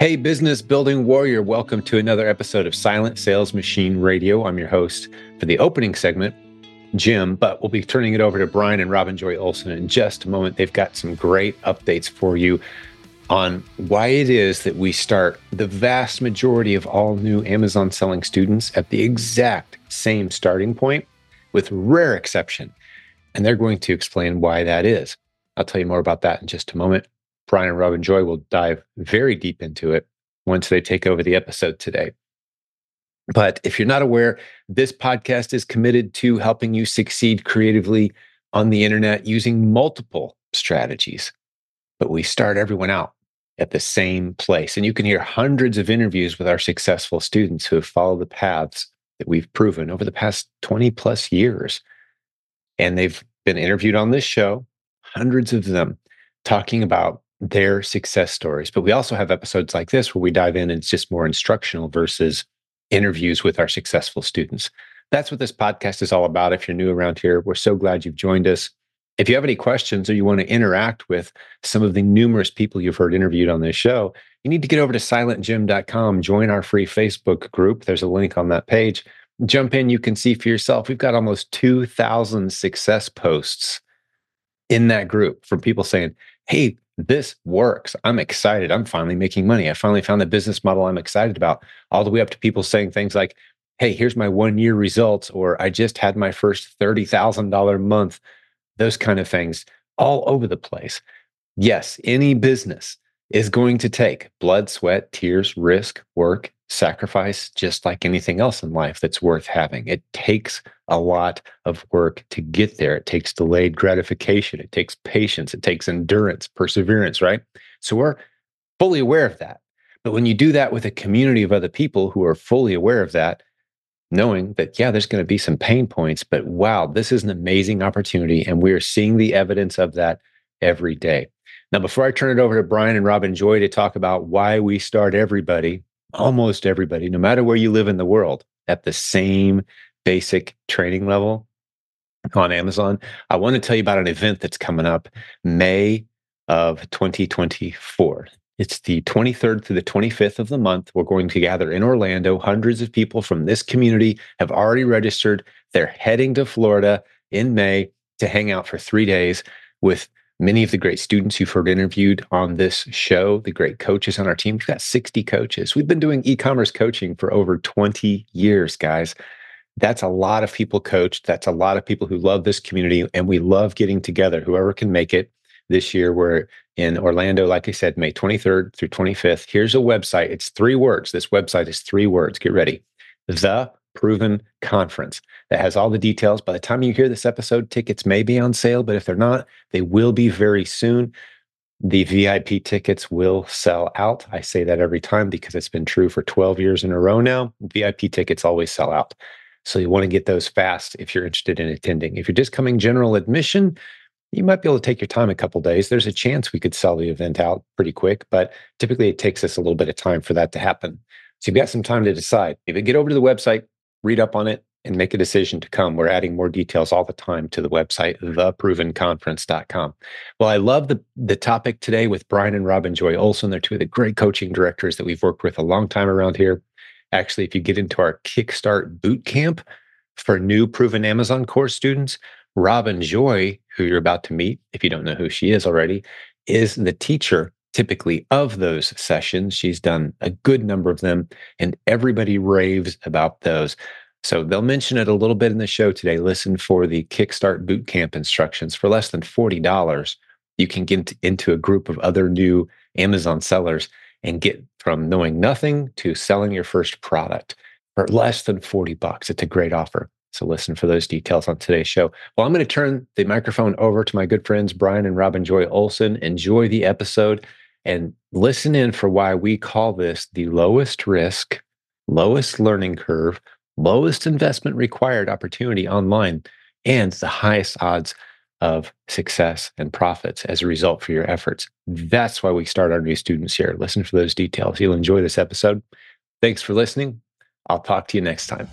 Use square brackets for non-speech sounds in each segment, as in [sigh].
Hey, business building warrior, welcome to another episode of Silent Sales Machine Radio. I'm your host for the opening segment, Jim, but we'll be turning it over to Brian and Robin Joy Olson in just a moment. They've got some great updates for you on why it is that we start the vast majority of all new Amazon selling students at the exact same starting point, with rare exception. And they're going to explain why that is. I'll tell you more about that in just a moment. Brian and Robin Joy will dive very deep into it once they take over the episode today. But if you're not aware, this podcast is committed to helping you succeed creatively on the internet using multiple strategies. But we start everyone out at the same place. And you can hear hundreds of interviews with our successful students who have followed the paths that we've proven over the past 20 plus years. And they've been interviewed on this show, hundreds of them talking about their success stories. But we also have episodes like this where we dive in and it's just more instructional versus interviews with our successful students. That's what this podcast is all about. If you're new around here, we're so glad you've joined us. If you have any questions or you want to interact with some of the numerous people you've heard interviewed on this show, you need to get over to silentjim.com, join our free Facebook group. There's a link on that page. Jump in, you can see for yourself. We've got almost 2,000 success posts in that group from people saying, Hey, this works. I'm excited. I'm finally making money. I finally found the business model I'm excited about. All the way up to people saying things like, Hey, here's my one year results, or I just had my first $30,000 month. Those kind of things all over the place. Yes, any business is going to take blood, sweat, tears, risk, work, sacrifice, just like anything else in life that's worth having. It takes a lot of work to get there. It takes delayed gratification. It takes patience. It takes endurance, perseverance, right? So we're fully aware of that. But when you do that with a community of other people who are fully aware of that, knowing that, yeah, there's going to be some pain points, but wow, this is an amazing opportunity. And we are seeing the evidence of that every day. Now, before I turn it over to Brian and Robin Joy to talk about why we start everybody, almost everybody, no matter where you live in the world, at the same basic training level on Amazon. I want to tell you about an event that's coming up May of 2024. It's the 23rd through the 25th of the month. We're going to gather in Orlando. Hundreds of people from this community have already registered. They're heading to Florida in May to hang out for three days with many of the great students you've heard interviewed on this show, the great coaches on our team. We've got 60 coaches. We've been doing e commerce coaching for over 20 years, guys that's a lot of people coached. That's a lot of people who love this community. And we love getting together, whoever can make it this year. We're in Orlando, like I said, May 23rd through 25th. Here's a website. It's three words. This website is three words. Get ready. The Proven Conference. That has all the details. By the time you hear this episode, tickets may be on sale, but if they're not, they will be very soon. The VIP tickets will sell out. I say that every time because it's been true for 12 years in a row now. VIP tickets always sell out. So you want to get those fast if you're interested in attending. If you're just coming general admission, you might be able to take your time a couple days. There's a chance we could sell the event out pretty quick, but typically it takes us a little bit of time for that to happen. So you've got some time to decide. If you get over to the website, read up on it, and make a decision to come. We're adding more details all the time to the website, theprovenconference.com. Well, I love the, the topic today with Brian and Robin Joy Olson. They're two of the great coaching directors that we've worked with a long time around here. Actually, if you get into our Kickstart boot camp for new proven Amazon course students, Robin Joy, who you're about to meet, if you don't know who she is already, is the teacher typically of those sessions. She's done a good number of them, and everybody raves about those. So they'll mention it a little bit in the show today. Listen for the Kickstart Bootcamp instructions for less than $40. You can get into a group of other new Amazon sellers and get from knowing nothing to selling your first product for less than 40 bucks. It's a great offer. So listen for those details on today's show. Well, I'm going to turn the microphone over to my good friends Brian and Robin Joy Olson. Enjoy the episode and listen in for why we call this the lowest risk, lowest learning curve, lowest investment required opportunity online, and the highest odds of success and profits as a result for your efforts. That's why we start our new students here. Listen for those details. You'll enjoy this episode. Thanks for listening. I'll talk to you next time.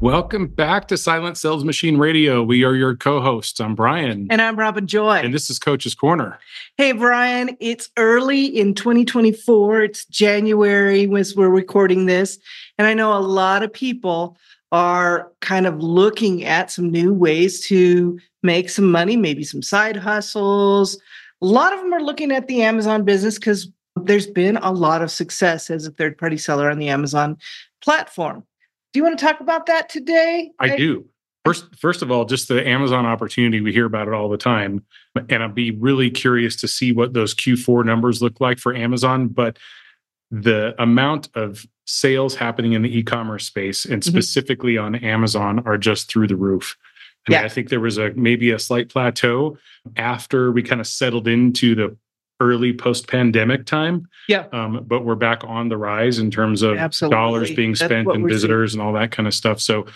Welcome back to Silent Sales Machine Radio. We are your co hosts. I'm Brian. And I'm Robin Joy. And this is Coach's Corner. Hey, Brian, it's early in 2024. It's January as we're recording this. And I know a lot of people are kind of looking at some new ways to make some money, maybe some side hustles. A lot of them are looking at the Amazon business because there's been a lot of success as a third party seller on the Amazon platform. Do you want to talk about that today? I, I do. First, first of all, just the Amazon opportunity, we hear about it all the time. And I'd be really curious to see what those Q4 numbers look like for Amazon. But the amount of sales happening in the e-commerce space and mm-hmm. specifically mm-hmm. on Amazon are just through the roof. I, mean, I think there was a maybe a slight plateau after we kind of settled into the early post-pandemic time. Yeah. Um, but we're back on the rise in terms of Absolutely. dollars being spent and visitors seeing. and all that kind of stuff. So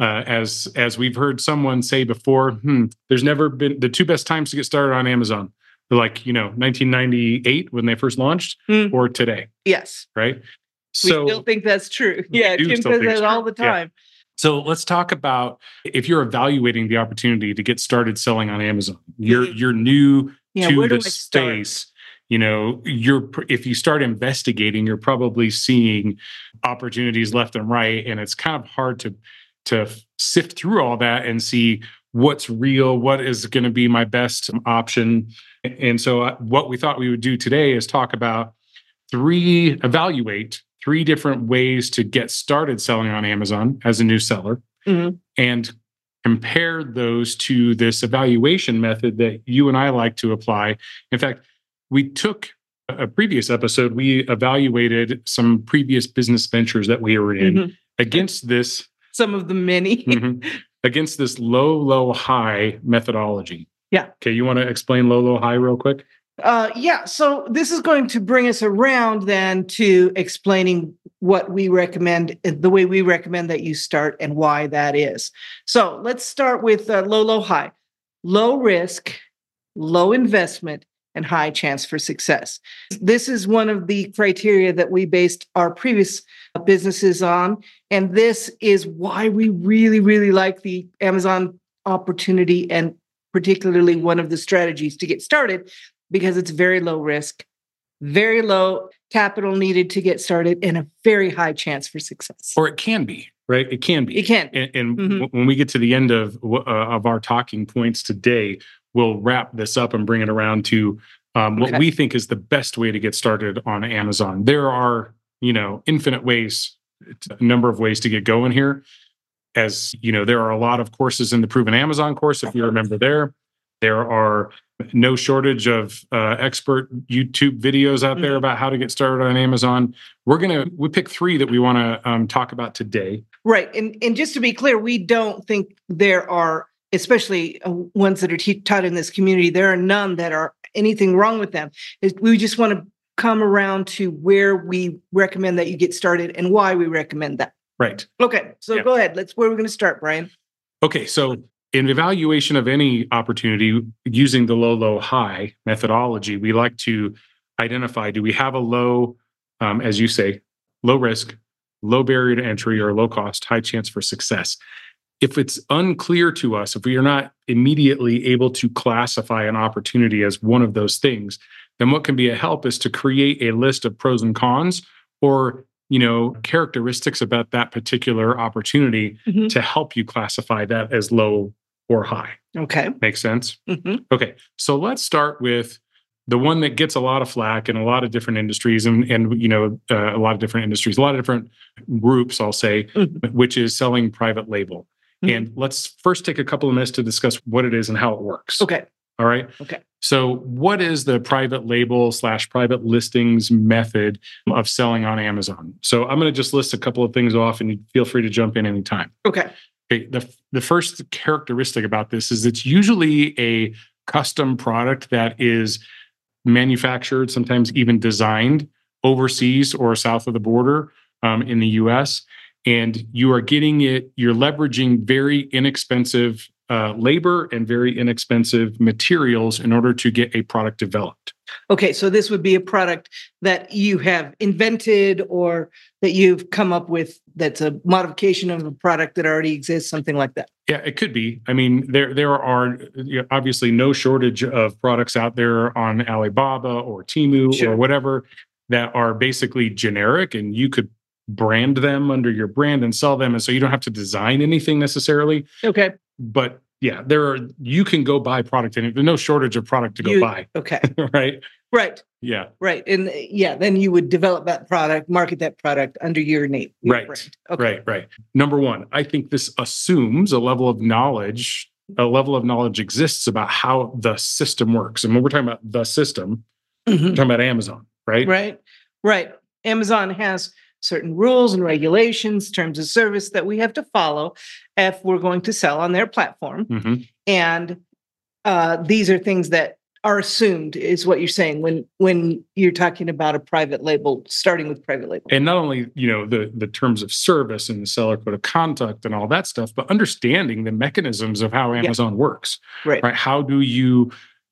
uh, as as we've heard someone say before, hmm, there's never been the two best times to get started on Amazon. Like, you know, 1998 when they first launched mm. or today. Yes. Right. So we still think that's true. Yeah. Kim says that all the time. Yeah. So let's talk about if you're evaluating the opportunity to get started selling on Amazon. You're mm-hmm. you're new yeah, to the space you know you're if you start investigating you're probably seeing opportunities left and right and it's kind of hard to to sift through all that and see what's real what is going to be my best option and so uh, what we thought we would do today is talk about three evaluate three different ways to get started selling on amazon as a new seller mm-hmm. and compare those to this evaluation method that you and I like to apply. In fact, we took a previous episode, we evaluated some previous business ventures that we were in mm-hmm. against this. Some of the many. mm-hmm, against this low, low, high methodology. Yeah. Okay. You want to explain low, low, high real quick? Uh, yeah. So this is going to bring us around then to explaining what we recommend, uh, the way we recommend that you start and why that is. So let's start with uh, low, low, high. Low risk, low investment, and high chance for success. This is one of the criteria that we based our previous businesses on. And this is why we really, really like the Amazon opportunity and particularly one of the strategies to get started because it's very low risk, very low capital needed to get started, and a very high chance for success. Or it can be, right? It can be. It can. And, and mm-hmm. when we get to the end of uh, of our talking points today, we'll wrap this up and bring it around to um, what okay. we think is the best way to get started on Amazon. There are, you know, infinite ways, a number of ways to get going here. As you know, there are a lot of courses in the Proven Amazon course, if you remember there. There are no shortage of uh, expert YouTube videos out there mm-hmm. about how to get started on Amazon. We're gonna we pick three that we want to um, talk about today. Right, and and just to be clear, we don't think there are, especially uh, ones that are te- taught in this community, there are none that are anything wrong with them. We just want to come around to where we recommend that you get started and why we recommend that. Right. Okay, so yeah. go ahead. Let's where we're going to start, Brian. Okay, so in evaluation of any opportunity using the low, low, high methodology, we like to identify do we have a low, um, as you say, low risk, low barrier to entry, or low cost, high chance for success? If it's unclear to us, if we are not immediately able to classify an opportunity as one of those things, then what can be a help is to create a list of pros and cons or you know characteristics about that particular opportunity mm-hmm. to help you classify that as low or high. Okay. Makes sense? Mm-hmm. Okay. So let's start with the one that gets a lot of flack in a lot of different industries and, and you know, uh, a lot of different industries, a lot of different groups, I'll say, mm-hmm. which is selling private label. Mm-hmm. And let's first take a couple of minutes to discuss what it is and how it works. Okay. All right. Okay. So, what is the private label slash private listings method of selling on Amazon? So, I'm going to just list a couple of things off and feel free to jump in anytime. Okay. Okay, the, the first characteristic about this is it's usually a custom product that is manufactured, sometimes even designed overseas or south of the border um, in the US. And you are getting it, you're leveraging very inexpensive uh, labor and very inexpensive materials in order to get a product developed. Okay, so this would be a product that you have invented or that you've come up with that's a modification of a product that already exists, something like that. Yeah, it could be. I mean, there there are you know, obviously no shortage of products out there on Alibaba or Temu sure. or whatever that are basically generic, and you could brand them under your brand and sell them, and so you don't have to design anything necessarily. Okay, but yeah, there are you can go buy product and there's no shortage of product to go you, buy. Okay. [laughs] right. Right. Yeah. Right. And yeah, then you would develop that product, market that product under your name. Your right. Okay. Right. Right. Number one, I think this assumes a level of knowledge, a level of knowledge exists about how the system works. And when we're talking about the system, mm-hmm. we're talking about Amazon, right? Right. Right. Amazon has certain rules and regulations, terms of service that we have to follow if we're going to sell on their platform. Mm-hmm. And uh, these are things that are assumed is what you're saying when when you're talking about a private label starting with private label and not only you know the the terms of service and the seller code of conduct and all that stuff but understanding the mechanisms of how amazon yeah. works right right how do you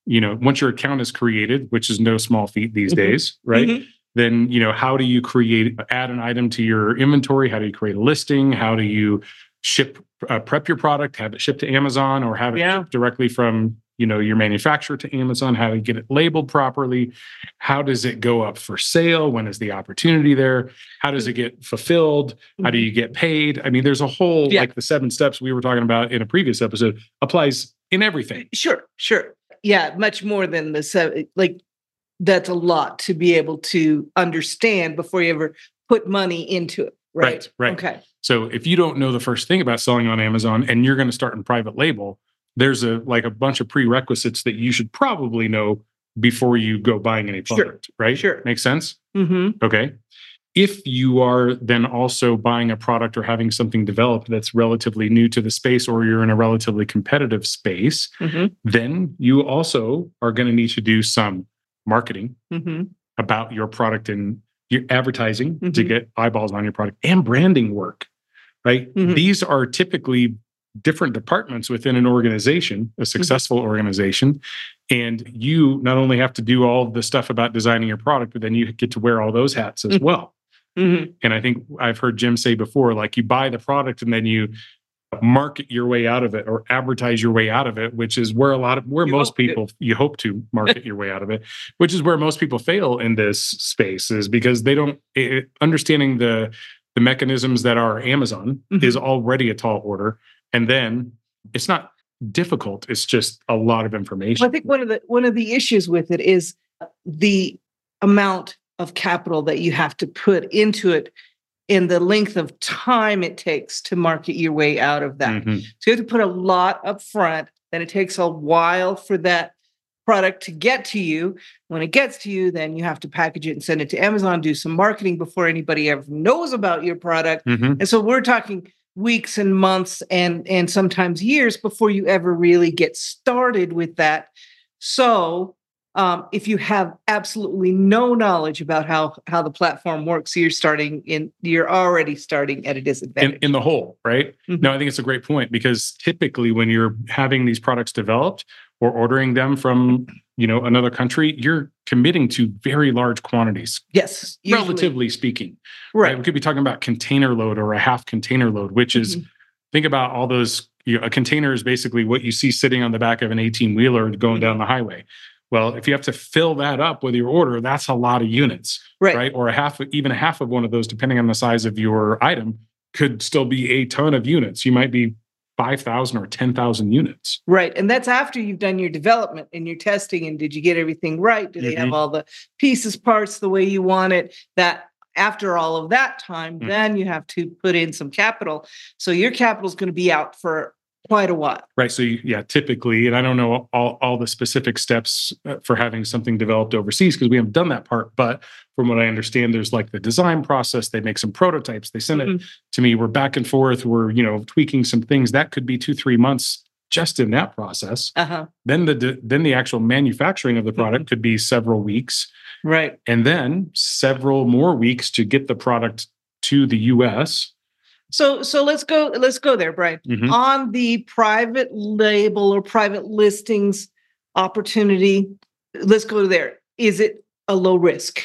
you know once your account is created which is no small feat these mm-hmm. days right mm-hmm then you know how do you create add an item to your inventory? How do you create a listing? How do you ship uh, prep your product? Have it shipped to amazon or have it yeah. directly from you know your manufacturer to amazon? How do you get it labeled properly? How does it go up for sale? When is the opportunity there? How does it get fulfilled? How do mm-hmm. you get paid? I mean there's a whole yeah. like the seven steps we were talking about in a previous episode applies in everything. Sure sure. Yeah much more than the seven like that's a lot to be able to understand before you ever put money into it. Right. Right. right. Okay. So if you don't know the first thing about selling on Amazon and you're going to start in private label, there's a like a bunch of prerequisites that you should probably know before you go buying any product. Sure. Right. Sure. Makes sense. Mm-hmm. Okay. If you are then also buying a product or having something developed that's relatively new to the space, or you're in a relatively competitive space, mm-hmm. then you also are going to need to do some marketing mm-hmm. about your product and your advertising mm-hmm. to get eyeballs on your product and branding work, right? Mm-hmm. These are typically different departments within an organization, a mm-hmm. successful organization. And you not only have to do all the stuff about designing your product, but then you get to wear all those hats as mm-hmm. well. Mm-hmm. And I think I've heard Jim say before, like you buy the product and then you market your way out of it or advertise your way out of it which is where a lot of where you most people you hope to market your way out of it which is where most people fail in this space is because they don't it, understanding the the mechanisms that are amazon mm-hmm. is already a tall order. And then it's not difficult it's just a lot of information. Well, i think one of the one of the issues with it is the amount of capital that you have to put into it in the length of time it takes to market your way out of that. Mm-hmm. So you have to put a lot up front, then it takes a while for that product to get to you. When it gets to you, then you have to package it and send it to Amazon, do some marketing before anybody ever knows about your product. Mm-hmm. And so we're talking weeks and months and and sometimes years before you ever really get started with that. So um, if you have absolutely no knowledge about how how the platform works, you're starting in you're already starting at a disadvantage in, in the hole, right? Mm-hmm. No, I think it's a great point because typically when you're having these products developed or ordering them from you know another country, you're committing to very large quantities. Yes, usually. relatively speaking, right. right. We could be talking about container load or a half container load, which is mm-hmm. think about all those. You know, a container is basically what you see sitting on the back of an 18 wheeler going mm-hmm. down the highway well, if you have to fill that up with your order, that's a lot of units, right? right? Or a half, even a half of one of those, depending on the size of your item, could still be a ton of units. You might be 5,000 or 10,000 units. Right. And that's after you've done your development and your testing. And did you get everything right? Do they mm-hmm. have all the pieces, parts the way you want it? That after all of that time, mm-hmm. then you have to put in some capital. So your capital is going to be out for quite a while. Right. So, you, yeah, typically, and I don't know all, all the specific steps uh, for having something developed overseas because we haven't done that part. But from what I understand, there's like the design process. They make some prototypes, they send mm-hmm. it to me. We're back and forth. We're, you know, tweaking some things. That could be two, three months just in that process. Uh-huh. Then the then the actual manufacturing of the product mm-hmm. could be several weeks. Right. And then several more weeks to get the product to the US So so let's go let's go there, Brian. Mm-hmm. On the private label or private listings opportunity, let's go there. Is it a low risk?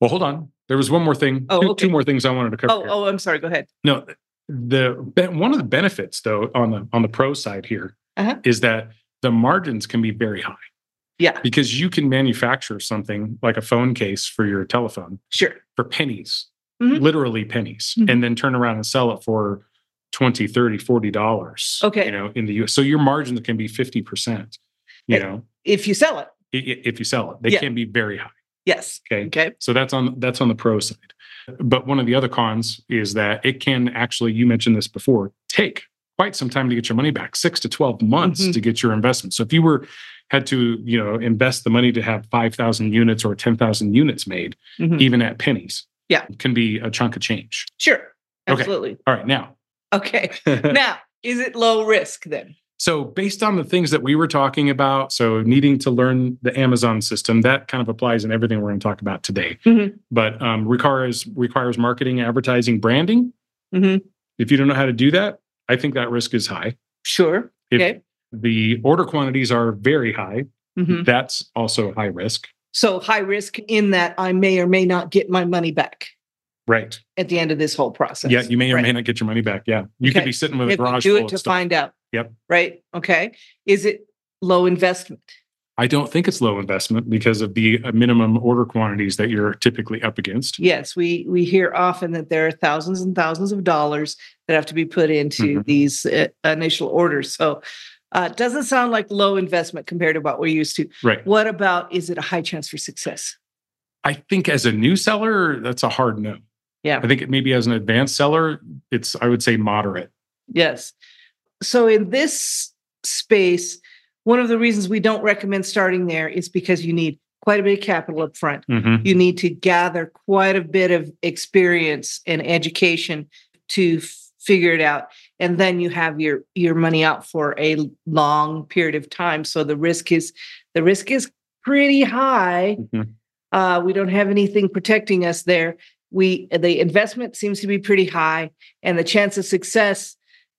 Well, hold on. There was one more thing. Oh, two, okay. two more things I wanted to cover. Oh, here. oh, I'm sorry. Go ahead. No, the one of the benefits though on the on the pro side here uh-huh. is that the margins can be very high. Yeah. Because you can manufacture something like a phone case for your telephone. Sure. For pennies, mm-hmm. literally pennies, mm-hmm. and then turn around and sell it for 20, 30, 40 dollars. Okay. You know, in the US. So your margins can be 50%, you know. If you sell it. If you sell it. They yeah. can be very high. Yes. Okay. Okay. So that's on that's on the pro side. But one of the other cons is that it can actually, you mentioned this before, take quite some time to get your money back, six to 12 months mm-hmm. to get your investment. So if you were had to, you know, invest the money to have 5,000 units or 10,000 units made, mm-hmm. even at pennies, yeah, can be a chunk of change. Sure. Absolutely. Okay. All right. Now. Okay. [laughs] now, is it low risk then? So, based on the things that we were talking about, so needing to learn the Amazon system, that kind of applies in everything we're going to talk about today. Mm-hmm. But um, requires requires marketing, advertising, branding. Mm-hmm. If you don't know how to do that, I think that risk is high. Sure. If okay. The order quantities are very high. Mm-hmm. That's also high risk. So high risk in that I may or may not get my money back. Right. At the end of this whole process. Yeah, you may or right. may not get your money back. Yeah. You okay. could be sitting with a garage. Do it to find out. Yep. Right. Okay. Is it low investment? I don't think it's low investment because of the uh, minimum order quantities that you're typically up against. Yes, we we hear often that there are thousands and thousands of dollars that have to be put into mm-hmm. these uh, initial orders. So, uh, doesn't sound like low investment compared to what we're used to. Right. What about is it a high chance for success? I think as a new seller, that's a hard no. Yeah. I think it maybe as an advanced seller, it's I would say moderate. Yes. So in this space, one of the reasons we don't recommend starting there is because you need quite a bit of capital up front. Mm-hmm. You need to gather quite a bit of experience and education to f- figure it out. And then you have your your money out for a long period of time. So the risk is the risk is pretty high. Mm-hmm. Uh, we don't have anything protecting us there. We the investment seems to be pretty high, and the chance of success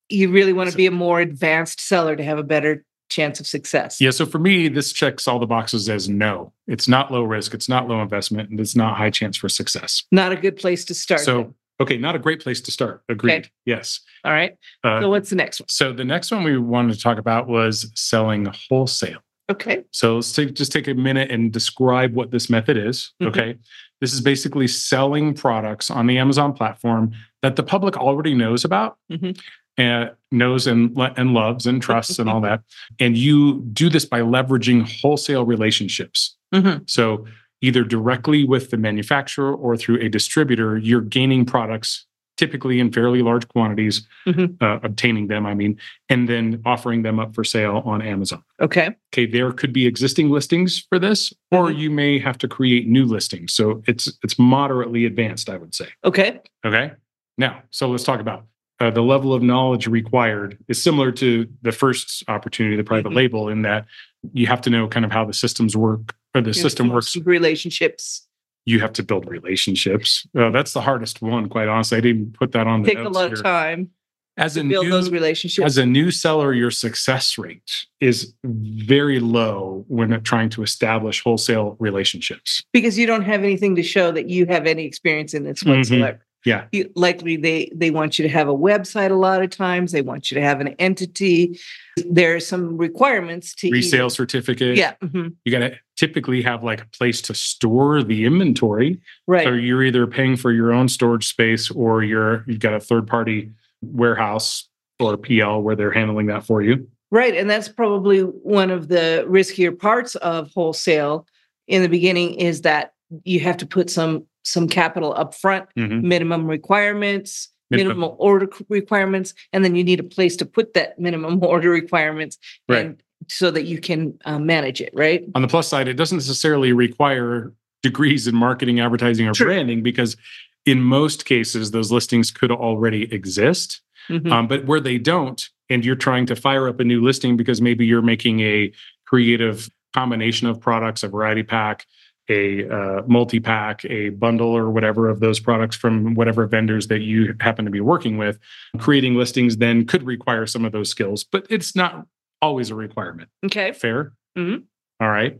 you really want to be a more advanced seller to have a better chance of success. Yeah. So for me, this checks all the boxes as no. It's not low risk, it's not low investment, and it's not high chance for success. Not a good place to start. So. Okay, not a great place to start. Agreed. Okay. Yes. All right. Uh, so what's the next one? So the next one we wanted to talk about was selling wholesale. Okay. So let's take, just take a minute and describe what this method is. Mm-hmm. Okay. This is basically selling products on the Amazon platform that the public already knows about. Mm-hmm and knows and and loves and trusts and all [laughs] that. And you do this by leveraging wholesale relationships. Mm-hmm. So either directly with the manufacturer or through a distributor, you're gaining products typically in fairly large quantities, mm-hmm. uh, obtaining them, I mean, and then offering them up for sale on Amazon. Okay. Okay. There could be existing listings for this, or mm-hmm. you may have to create new listings. So it's it's moderately advanced, I would say. Okay. Okay. Now, so let's talk about uh, the level of knowledge required is similar to the first opportunity, the private mm-hmm. label, in that you have to know kind of how the systems work or the you system works. Relationships. You have to build relationships. Uh, that's the hardest one, quite honestly. I didn't put that on the take a lot here. of time. As a build new, those relationships. As a new seller, your success rate is very low when trying to establish wholesale relationships because you don't have anything to show that you have any experience in this mm-hmm. whatsoever. Mm-hmm. Yeah. You, likely they they want you to have a website a lot of times. They want you to have an entity. There are some requirements to resale either, certificate. Yeah. Mm-hmm. You got to typically have like a place to store the inventory. Right. So you're either paying for your own storage space or you're you've got a third party warehouse or PL where they're handling that for you. Right. And that's probably one of the riskier parts of wholesale in the beginning is that you have to put some some capital upfront, mm-hmm. minimum requirements, minimum. minimum order requirements, and then you need a place to put that minimum [laughs] order requirements, right? And so that you can uh, manage it, right? On the plus side, it doesn't necessarily require degrees in marketing, advertising, or True. branding because in most cases those listings could already exist. Mm-hmm. Um, but where they don't, and you're trying to fire up a new listing because maybe you're making a creative combination of products, a variety pack, a uh, multi pack, a bundle, or whatever of those products from whatever vendors that you happen to be working with. Creating listings then could require some of those skills, but it's not always a requirement. Okay. Fair. Mm-hmm. All right.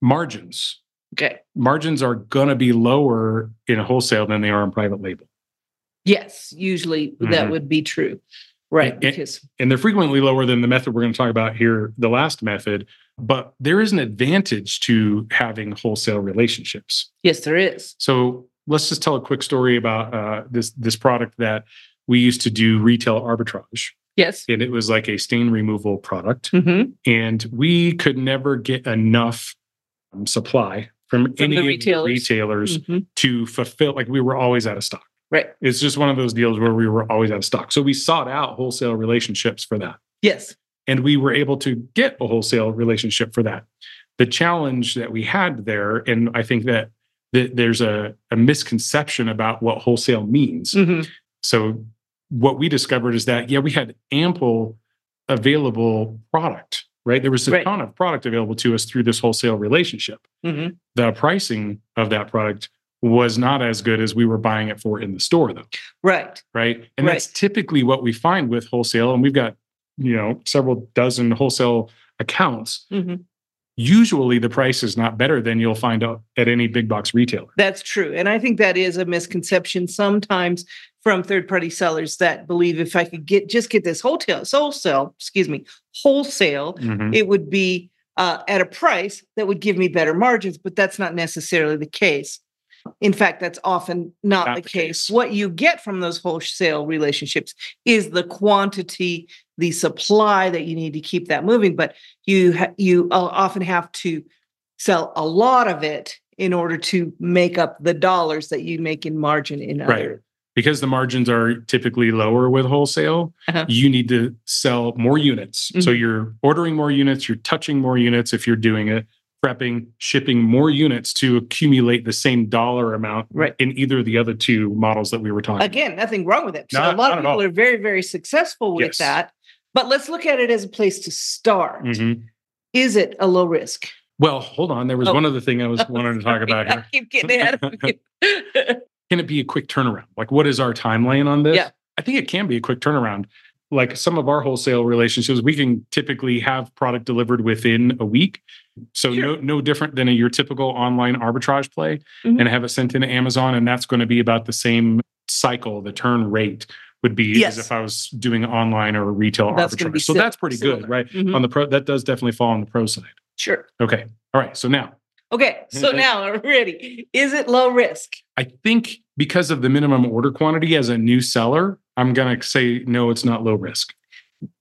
Margins. Okay. Margins are going to be lower in wholesale than they are in private label. Yes, usually mm-hmm. that would be true. Right. And, because and they're frequently lower than the method we're going to talk about here, the last method, but there is an advantage to having wholesale relationships. Yes, there is. So let's just tell a quick story about uh, this this product that we used to do retail arbitrage. Yes. And it was like a stain removal product. Mm-hmm. And we could never get enough um, supply from, from any retailers, retailers mm-hmm. to fulfill, like we were always out of stock. Right. It's just one of those deals where we were always out of stock. So we sought out wholesale relationships for that. Yes. And we were able to get a wholesale relationship for that. The challenge that we had there, and I think that, that there's a, a misconception about what wholesale means. Mm-hmm. So what we discovered is that, yeah, we had ample available product, right? There was a right. ton of product available to us through this wholesale relationship. Mm-hmm. The pricing of that product was not as good as we were buying it for in the store though right right and right. that's typically what we find with wholesale and we've got you know several dozen wholesale accounts mm-hmm. Usually the price is not better than you'll find out at any big box retailer that's true and i think that is a misconception sometimes from third party sellers that believe if i could get just get this wholesale wholesale excuse me wholesale mm-hmm. it would be uh, at a price that would give me better margins but that's not necessarily the case in fact, that's often not, not the, case. case. What you get from those wholesale relationships is the quantity, the supply that you need to keep that moving. But you ha- you often have to sell a lot of it in order to make up the dollars that you make in margin in right. other. Because the margins are typically lower with wholesale, uh-huh. you need to sell more units. Mm-hmm. So you're ordering more units, you're touching more units if you're doing it prepping, shipping more units to accumulate the same dollar amount right. in either of the other two models that we were talking Again, about. nothing wrong with it. So not, a lot of people are very, very successful with yes. that. But let's look at it as a place to start. Mm-hmm. Is it a low risk? Well, hold on. There was oh. one other thing I was [laughs] wanting to talk about here. I [laughs] keep getting ahead of you. [laughs] can it be a quick turnaround? Like, what is our timeline on this? Yeah. I think it can be a quick turnaround like some of our wholesale relationships, we can typically have product delivered within a week. So sure. no no different than a, your typical online arbitrage play, mm-hmm. and have it sent into Amazon, and that's going to be about the same cycle. The turn rate would be yes. as if I was doing online or retail that's arbitrage. So that's pretty similar. good, right? Mm-hmm. On the pro, that does definitely fall on the pro side. Sure. Okay. All right. So now. Okay. So [laughs] now, ready? Is it low risk? I think because of the minimum order quantity as a new seller, I'm going to say no, it's not low risk.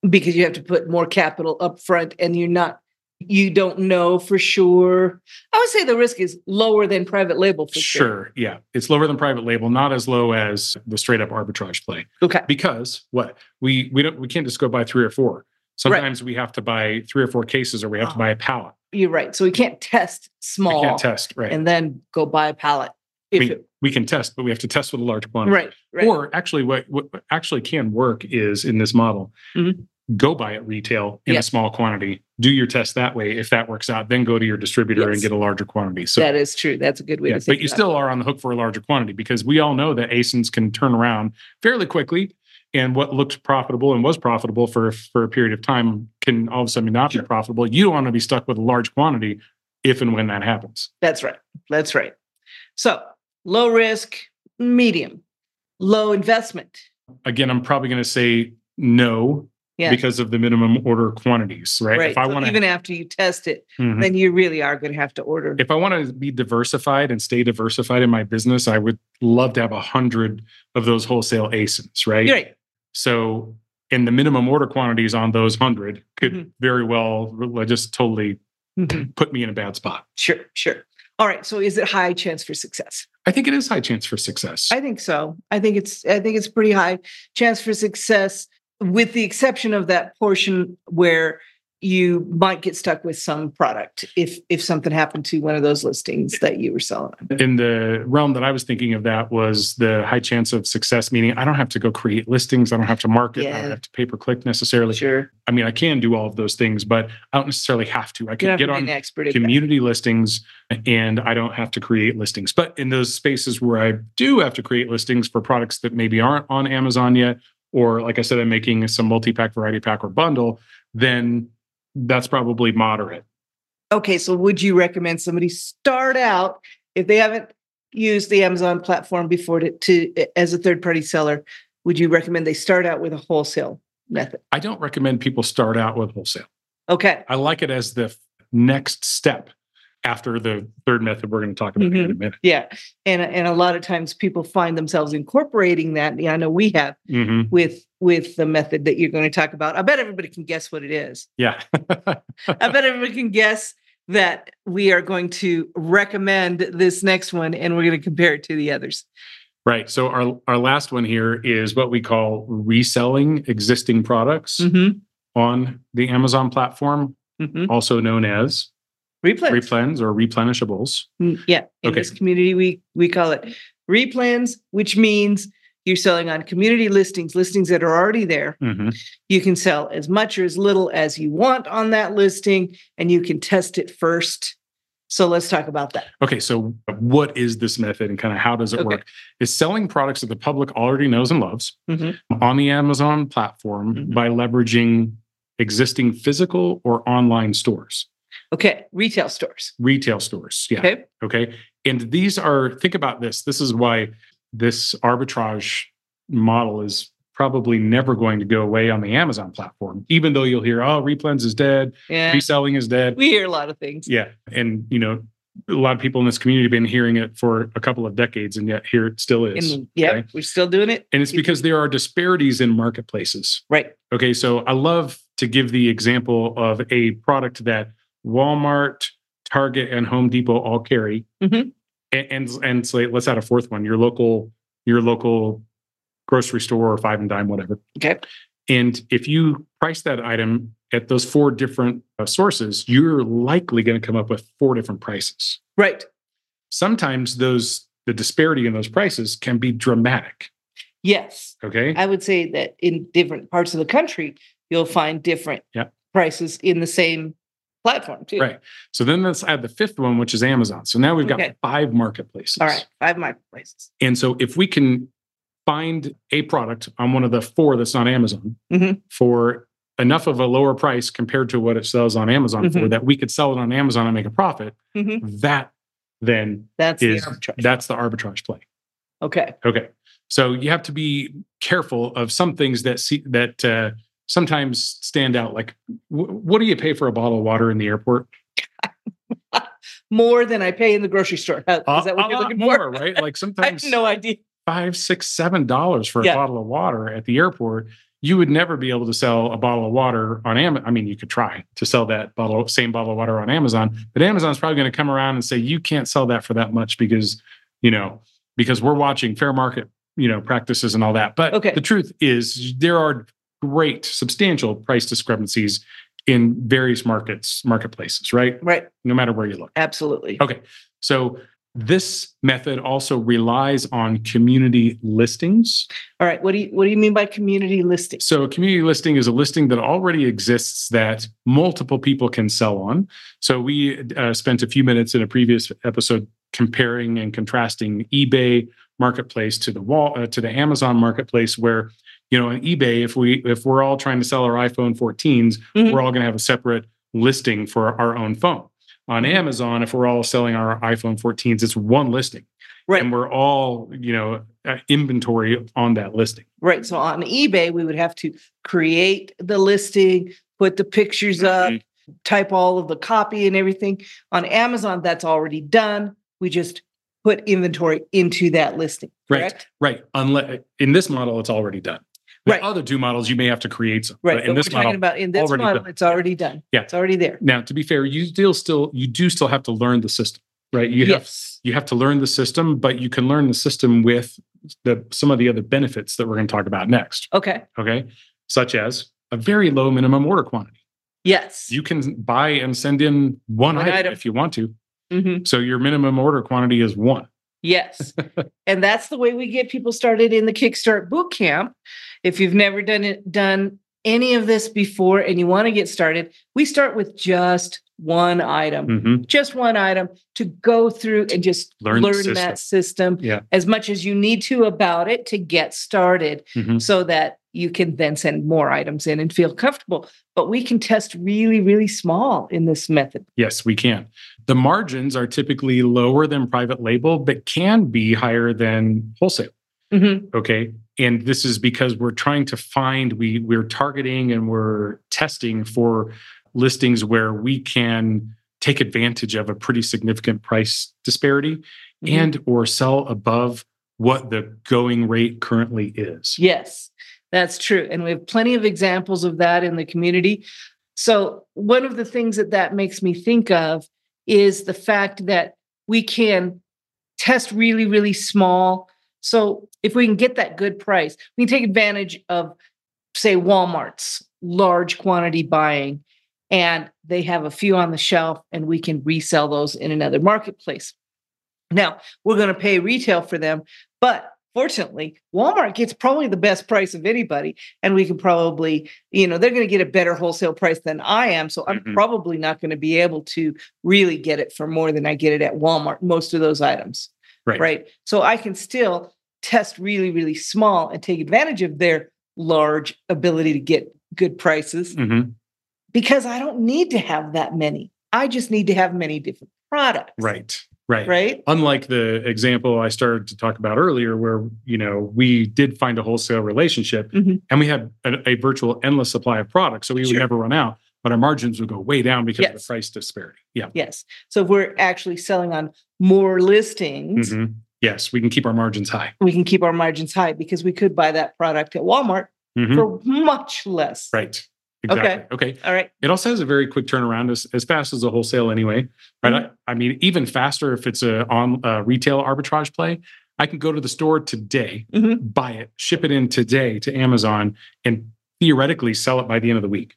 Because you have to put more capital up front and you're not, you don't know for sure. I would say the risk is lower than private label for sure. sure. Yeah. It's lower than private label, not as low as the straight up arbitrage play. Okay. Because what? We we don't we can't just go buy three or four. Sometimes right. we have to buy three or four cases or we have oh. to buy a pallet. You're right. So we can't test small. We can't test, right. And then go buy a pallet. If we, it, we can test, but we have to test with a large quantity. Right. right. Or actually, what, what actually can work is in this model, mm-hmm. go buy it retail in a small quantity, do your test that way. If that works out, then go to your distributor yes. and get a larger quantity. So that is true. That's a good way yeah, to But you still are on the hook for a larger quantity because we all know that ASINs can turn around fairly quickly. And what looked profitable and was profitable for for a period of time can all of a sudden not sure. be profitable. You don't want to be stuck with a large quantity if and when that happens. That's right. That's right. So low risk, medium, low investment. Again, I'm probably going to say no yeah. because of the minimum order quantities, right? right. If I so want even after you test it, mm-hmm. then you really are going to have to order. If I want to be diversified and stay diversified in my business, I would love to have a hundred of those wholesale ASINs, right? Right. So, and the minimum order quantities on those hundred could mm-hmm. very well just totally mm-hmm. put me in a bad spot. Sure, sure. All right. So, is it high chance for success? I think it is high chance for success. I think so. I think it's I think it's pretty high chance for success with the exception of that portion where you might get stuck with some product if if something happened to one of those listings that you were selling. In the realm that I was thinking of, that was the high chance of success. Meaning, I don't have to go create listings. I don't have to market. Yeah. I don't have to pay per click necessarily. Sure. I mean, I can do all of those things, but I don't necessarily have to. I can get on community listings, and I don't have to create listings. But in those spaces where I do have to create listings for products that maybe aren't on Amazon yet, or like I said, I'm making some multi pack, variety pack, or bundle, then that's probably moderate. Okay, so would you recommend somebody start out if they haven't used the Amazon platform before to, to as a third party seller? Would you recommend they start out with a wholesale method? I don't recommend people start out with wholesale. Okay. I like it as the next step after the third method we're going to talk about mm-hmm. in a mm-hmm. minute. Yeah. And and a lot of times people find themselves incorporating that. Yeah, I know we have mm-hmm. with with the method that you're going to talk about. I bet everybody can guess what it is. Yeah. [laughs] I bet everybody can guess that we are going to recommend this next one and we're going to compare it to the others. Right. So our our last one here is what we call reselling existing products mm-hmm. on the Amazon platform, mm-hmm. also known as replens, replens or replenishables. Mm, yeah. In okay. this community, we we call it replens, which means you're selling on community listings, listings that are already there. Mm-hmm. You can sell as much or as little as you want on that listing, and you can test it first. So let's talk about that. Okay, so what is this method and kind of how does it okay. work? Is selling products that the public already knows and loves mm-hmm. on the Amazon platform mm-hmm. by leveraging existing physical or online stores. Okay, retail stores. Retail stores. Yeah. Okay. Okay. And these are, think about this. This is why this arbitrage model is probably never going to go away on the Amazon platform, even though you'll hear, oh, replens is dead, yeah. reselling is dead. We hear a lot of things. Yeah. And, you know, a lot of people in this community have been hearing it for a couple of decades, and yet here it still is. And, yeah, okay? we're still doing it. And it's because there are disparities in marketplaces. Right. Okay. So I love to give the example of a product that Walmart, Target, and Home Depot all carry. Mm-hmm. And, and and so let's add a fourth one. Your local your local grocery store or five and dime, whatever. Okay. And if you price that item at those four different uh, sources, you're likely going to come up with four different prices. Right. Sometimes those the disparity in those prices can be dramatic. Yes. Okay. I would say that in different parts of the country, you'll find different yep. prices in the same platform too. Right. So then let's add the fifth one, which is Amazon. So now we've got okay. five marketplaces. All right, five marketplaces. And so if we can find a product on one of the four that's on Amazon mm-hmm. for enough of a lower price compared to what it sells on Amazon mm-hmm. for that we could sell it on Amazon and make a profit, mm-hmm. that then that's is the that's the arbitrage play. Okay. Okay. So you have to be careful of some things that see that uh, sometimes stand out. Like, w- what do you pay for a bottle of water in the airport? [laughs] more than I pay in the grocery store. Is that what you're looking more, for? right? Like [laughs] sometimes no idea. Five, six, seven dollars for a yeah. bottle of water at the airport. You would never be able to sell a bottle of water on Amazon. I mean, you could try to sell that bottle, same bottle of water on Amazon, but Amazon's probably going to come around and say you can't sell that for that much because, you know, because we're watching fair market, you know, practices and all that. But okay. the truth is, there are great, substantial price discrepancies in various markets, marketplaces, right? Right. No matter where you look. Absolutely. Okay. So this method also relies on community listings. All right. What do you what do you mean by community listing? So a community listing is a listing that already exists that multiple people can sell on. So we uh, spent a few minutes in a previous episode comparing and contrasting eBay marketplace to the wall uh, to the Amazon marketplace where you know, on eBay, if we if we're all trying to sell our iPhone 14s, mm-hmm. we're all going to have a separate listing for our own phone. On mm-hmm. Amazon, if we're all selling our iPhone 14s, it's one listing. Right. And we're all, you know, uh, inventory on that listing. Right. So on eBay, we would have to create the listing, put the pictures mm-hmm. up, type all of the copy and everything. On Amazon, that's already done. We just put inventory into that listing. Correct? Right. Right. Unless in this model, it's already done. The right. other two models, you may have to create some. Right. But in but this model, about in this model, done. it's already done. Yeah, it's already there. Now, to be fair, you still still you do still have to learn the system, right? You yes. have you have to learn the system, but you can learn the system with the some of the other benefits that we're going to talk about next. Okay. Okay. Such as a very low minimum order quantity. Yes. You can buy and send in one, one item, item, if you want to. Mm-hmm. So your minimum order quantity is one. Yes. [laughs] and that's the way we get people started in the Kickstart boot camp. If you've never done it, done any of this before and you want to get started, we start with just one item, mm-hmm. just one item to go through and just learn, learn system. that system yeah. as much as you need to about it to get started mm-hmm. so that you can then send more items in and feel comfortable. But we can test really, really small in this method. Yes, we can. The margins are typically lower than private label, but can be higher than wholesale. Mm-hmm. Okay. And this is because we're trying to find, we, we're targeting and we're testing for listings where we can take advantage of a pretty significant price disparity mm-hmm. and or sell above what the going rate currently is. Yes. That's true. And we have plenty of examples of that in the community. So, one of the things that that makes me think of is the fact that we can test really, really small. So, if we can get that good price, we can take advantage of, say, Walmart's large quantity buying, and they have a few on the shelf, and we can resell those in another marketplace. Now, we're going to pay retail for them, but fortunately, Walmart gets probably the best price of anybody. And we can probably, you know, they're going to get a better wholesale price than I am. So I'm mm-hmm. probably not going to be able to really get it for more than I get it at Walmart, most of those items. Right. Right. So I can still test really, really small and take advantage of their large ability to get good prices mm-hmm. because I don't need to have that many. I just need to have many different products. Right. Right. Right. Unlike the example I started to talk about earlier, where, you know, we did find a wholesale relationship mm-hmm. and we had a, a, virtual endless supply of products. So we sure. would never run out, but our margins would go way down because yes. of the price disparity. Yeah. Yes. So if we're actually selling on more listings, mm-hmm. Yes, we can keep our margins high. We can keep our margins high because we could buy that product at Walmart mm-hmm. for much less. Right. Exactly. Okay. Okay. All right. It also has a very quick turnaround as, as fast as a wholesale anyway. Right. Mm-hmm. I, I, mean, even faster if it's a on a retail arbitrage play. I can go to the store today, mm-hmm. buy it, ship it in today to Amazon, and theoretically sell it by the end of the week.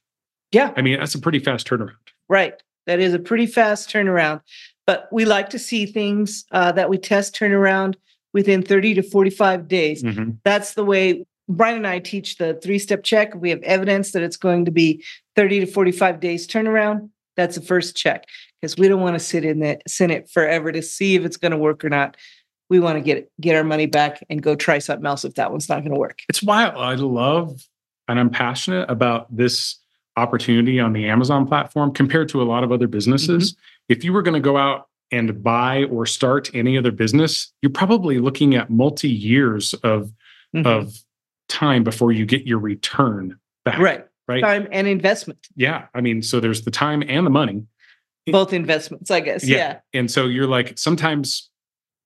Yeah. I mean, that's a pretty fast turnaround. Right. That is a pretty fast turnaround. But we like to see things uh, that we test turnaround within 30 to 45 days. Mm-hmm. That's the way Brian and I teach the three step check. We have evidence that it's going to be 30 to 45 days turnaround. That's the first check because we don't want to sit in the Senate forever to see if it's going to work or not. We want to get get our money back and go try something else if that one's not going to work. It's why I love and I'm passionate about this opportunity on the Amazon platform compared to a lot of other businesses. Mm-hmm. If you were going to go out and buy or start any other business, you're probably looking at multi years of mm-hmm. of time before you get your return back. Right. Right. Time and investment. Yeah. I mean, so there's the time and the money. Both investments, I guess. Yeah. yeah. And so you're like, sometimes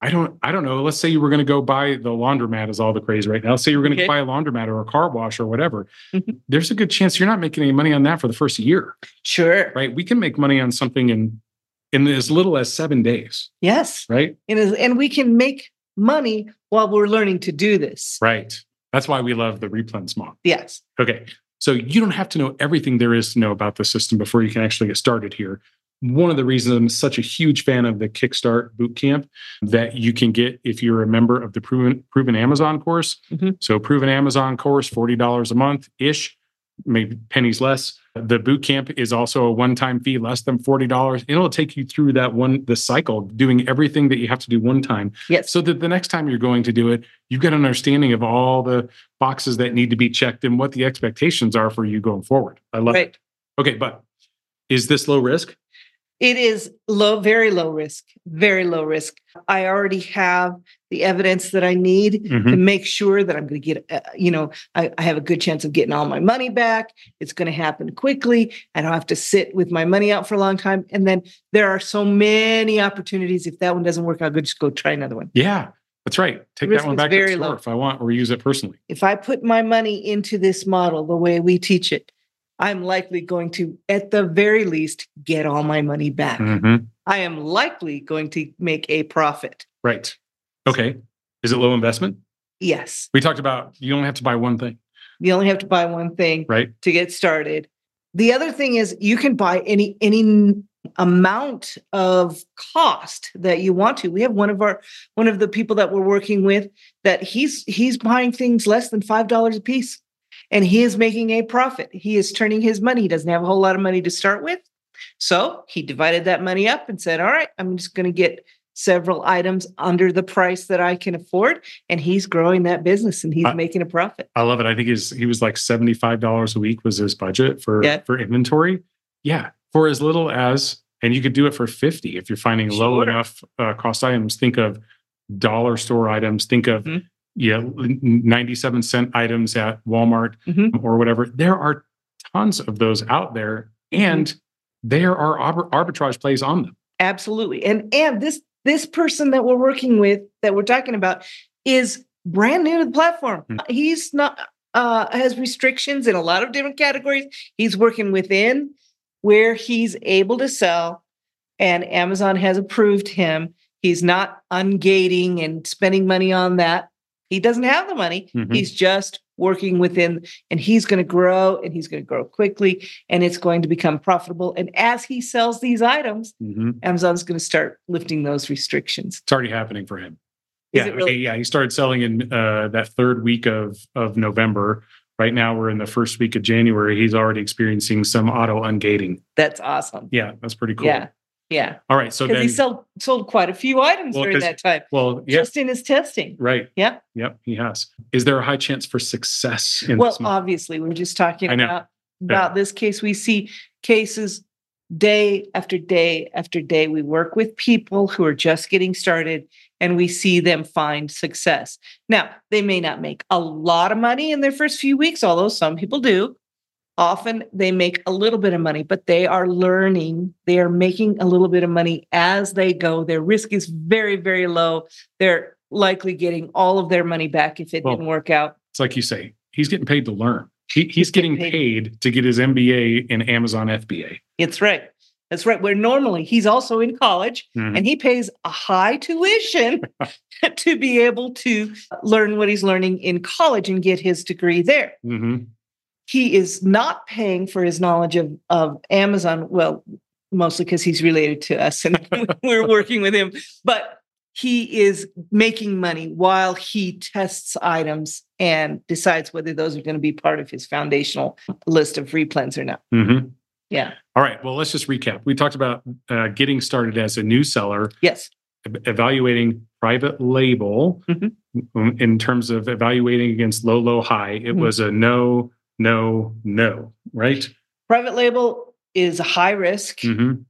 I don't, I don't know. Let's say you were going to go buy the laundromat is all the craze right now. Let's say you were going to okay. buy a laundromat or a car wash or whatever. Mm-hmm. There's a good chance you're not making any money on that for the first year. Sure. Right. We can make money on something in in as little as seven days. Yes. Right. And, and we can make money while we're learning to do this. Right. That's why we love the replens model. Yes. Okay. So you don't have to know everything there is to know about the system before you can actually get started here. One of the reasons I'm such a huge fan of the Kickstart Bootcamp that you can get if you're a member of the Proven, Proven Amazon course. Mm-hmm. So, Proven Amazon course, $40 a month ish maybe pennies less. The boot camp is also a one-time fee, less than forty dollars. It'll take you through that one the cycle, doing everything that you have to do one time. Yes. So that the next time you're going to do it, you've got an understanding of all the boxes that need to be checked and what the expectations are for you going forward. I love right. it. Okay, but is this low risk? It is low, very low risk, very low risk. I already have the evidence that I need mm-hmm. to make sure that I'm going to get, uh, you know, I, I, have a good chance of getting all my money back. It's going to happen quickly. I don't have to sit with my money out for a long time. And then there are so many opportunities. If that one doesn't work, I'll just go try another one. Yeah. That's right. Take that one back to the store low. if I want or use it personally. If I put my money into this model the way we teach it, I'm likely going to, at the very least, get all my money back. Mm-hmm. I am likely going to make a profit. Right. Okay. Is it low investment? Yes. We talked about you only have to buy one thing. You only have to buy one thing right. to get started. The other thing is you can buy any any amount of cost that you want to. We have one of our one of the people that we're working with that he's he's buying things less than five dollars a piece, and he is making a profit. He is turning his money. He doesn't have a whole lot of money to start with, so he divided that money up and said, "All right, I'm just going to get." several items under the price that I can afford and he's growing that business and he's I, making a profit. I love it. I think he's he was like $75 a week was his budget for yeah. for inventory. Yeah, for as little as and you could do it for 50 if you're finding sure. low enough uh, cost items think of dollar store items think of mm-hmm. Yeah 97 cent items at walmart mm-hmm. or whatever there are tons of those out there and mm-hmm. there are arbitrage plays on them absolutely and and this this person that we're working with that we're talking about is brand new to the platform mm-hmm. he's not uh, has restrictions in a lot of different categories he's working within where he's able to sell and Amazon has approved him. He's not ungating and spending money on that. He doesn't have the money. Mm-hmm. He's just working within, and he's going to grow and he's going to grow quickly and it's going to become profitable. And as he sells these items, mm-hmm. Amazon's going to start lifting those restrictions. It's already happening for him. Is yeah, really? yeah. He started selling in uh, that third week of of November. Right now, we're in the first week of January. He's already experiencing some auto ungating. That's awesome. Yeah, that's pretty cool. Yeah. Yeah. All right. So then he sold sold quite a few items well, during that time. Well, yeah. Just in his testing. Right. Yep. Yep. He has. Is there a high chance for success? well, obviously, we're just talking about about yeah. this case. We see cases day after day after day. We work with people who are just getting started and we see them find success. Now, they may not make a lot of money in their first few weeks, although some people do. Often they make a little bit of money, but they are learning. They are making a little bit of money as they go. Their risk is very, very low. They're likely getting all of their money back if it well, didn't work out. It's like you say, he's getting paid to learn. He, he's, he's, getting, getting paid. paid to get his MBA in Amazon FBA. It's right. That's right. Where normally he's also in college mm-hmm. and he pays a high tuition [laughs] [laughs] to be able to learn what he's learning in college and get his degree there. Mm-hmm. He is not paying for his knowledge of, of Amazon. Well, mostly because he's related to us and [laughs] we're working with him. But he is making money while he tests items and decides whether those are going to be part of his foundational list of replens or not. Mm-hmm. Yeah. All right. Well, let's just recap. We talked about uh, getting started as a new seller. Yes. evaluating private label mm-hmm. Um, in terms of evaluating against low, low, high. It mm-hmm. was a no, no, no, right? Private label is a high risk, mm-hmm.